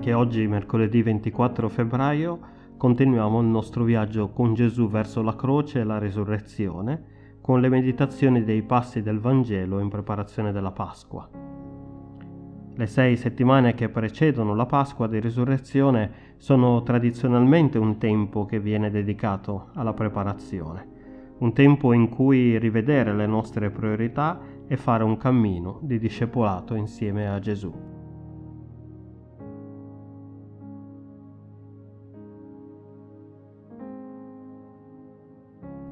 Anche oggi, mercoledì 24 febbraio, continuiamo il nostro viaggio con Gesù verso la croce e la risurrezione, con le meditazioni dei passi del Vangelo in preparazione della Pasqua. Le sei settimane che precedono la Pasqua di risurrezione sono tradizionalmente un tempo che viene dedicato alla preparazione, un tempo in cui rivedere le nostre priorità e fare un cammino di discepolato insieme a Gesù.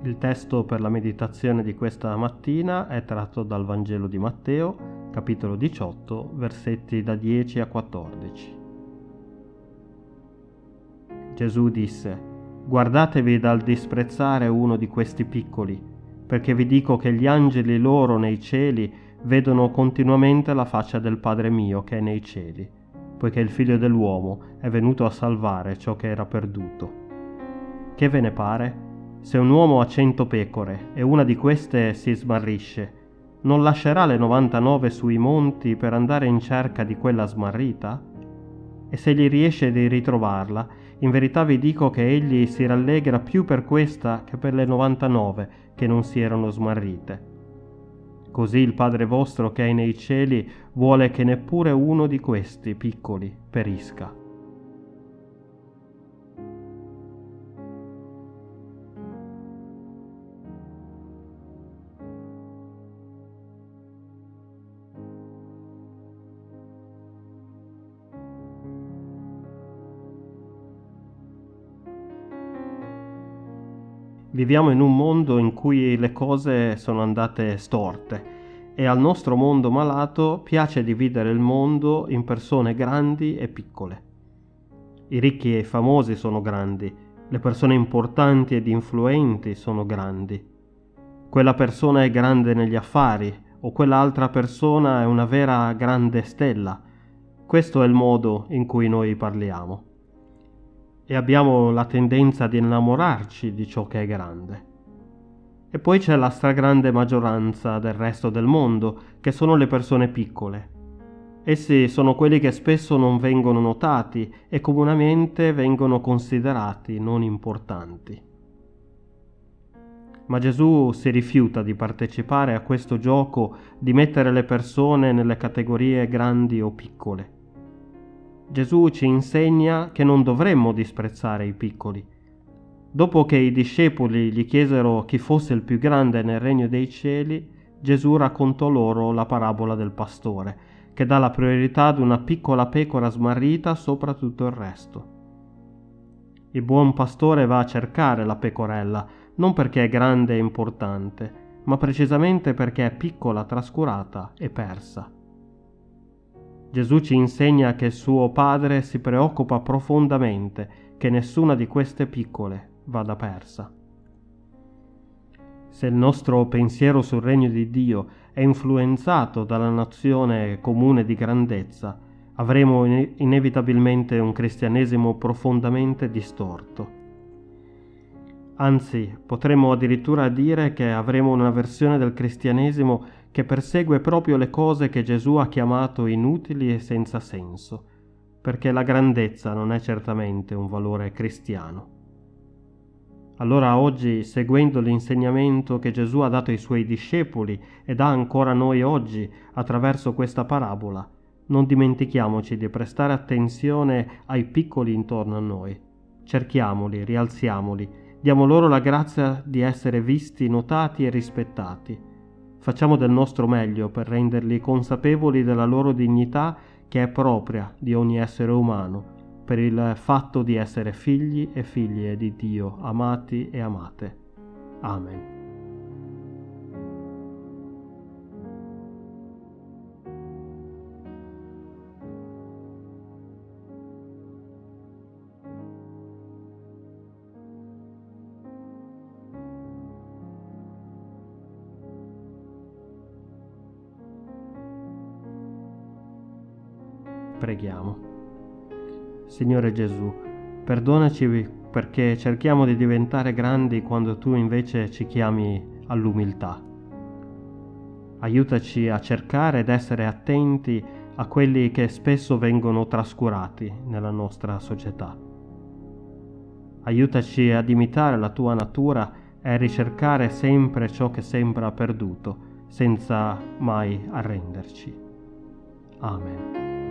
Il testo per la meditazione di questa mattina è tratto dal Vangelo di Matteo, capitolo 18, versetti da 10 a 14. Gesù disse, Guardatevi dal disprezzare uno di questi piccoli, perché vi dico che gli angeli loro nei cieli vedono continuamente la faccia del Padre mio che è nei cieli, poiché il Figlio dell'uomo è venuto a salvare ciò che era perduto. Che ve ne pare? Se un uomo ha cento pecore e una di queste si smarrisce, non lascerà le 99 sui monti per andare in cerca di quella smarrita? E se gli riesce di ritrovarla, in verità vi dico che egli si rallegra più per questa che per le 99 che non si erano smarrite. Così il Padre vostro che è nei cieli vuole che neppure uno di questi piccoli perisca. Viviamo in un mondo in cui le cose sono andate storte e al nostro mondo malato piace dividere il mondo in persone grandi e piccole. I ricchi e i famosi sono grandi, le persone importanti ed influenti sono grandi. Quella persona è grande negli affari o quell'altra persona è una vera grande stella. Questo è il modo in cui noi parliamo e abbiamo la tendenza di innamorarci di ciò che è grande. E poi c'è la stragrande maggioranza del resto del mondo, che sono le persone piccole. Essi sono quelli che spesso non vengono notati e comunemente vengono considerati non importanti. Ma Gesù si rifiuta di partecipare a questo gioco di mettere le persone nelle categorie grandi o piccole Gesù ci insegna che non dovremmo disprezzare i piccoli. Dopo che i discepoli gli chiesero chi fosse il più grande nel regno dei cieli, Gesù raccontò loro la parabola del pastore, che dà la priorità ad una piccola pecora smarrita sopra tutto il resto. Il buon pastore va a cercare la pecorella, non perché è grande e importante, ma precisamente perché è piccola, trascurata e persa. Gesù ci insegna che suo Padre si preoccupa profondamente che nessuna di queste piccole vada persa. Se il nostro pensiero sul regno di Dio è influenzato dalla nozione comune di grandezza, avremo inevitabilmente un cristianesimo profondamente distorto. Anzi, potremmo addirittura dire che avremo una versione del cristianesimo che persegue proprio le cose che Gesù ha chiamato inutili e senza senso, perché la grandezza non è certamente un valore cristiano. Allora oggi, seguendo l'insegnamento che Gesù ha dato ai suoi discepoli e dà ancora noi oggi attraverso questa parabola, non dimentichiamoci di prestare attenzione ai piccoli intorno a noi. Cerchiamoli, rialziamoli, diamo loro la grazia di essere visti, notati e rispettati Facciamo del nostro meglio per renderli consapevoli della loro dignità che è propria di ogni essere umano, per il fatto di essere figli e figlie di Dio, amati e amate. Amen. Preghiamo. Signore Gesù, perdonaci perché cerchiamo di diventare grandi quando tu invece ci chiami all'umiltà. Aiutaci a cercare ed essere attenti a quelli che spesso vengono trascurati nella nostra società. Aiutaci ad imitare la tua natura e a ricercare sempre ciò che sembra perduto, senza mai arrenderci. Amen.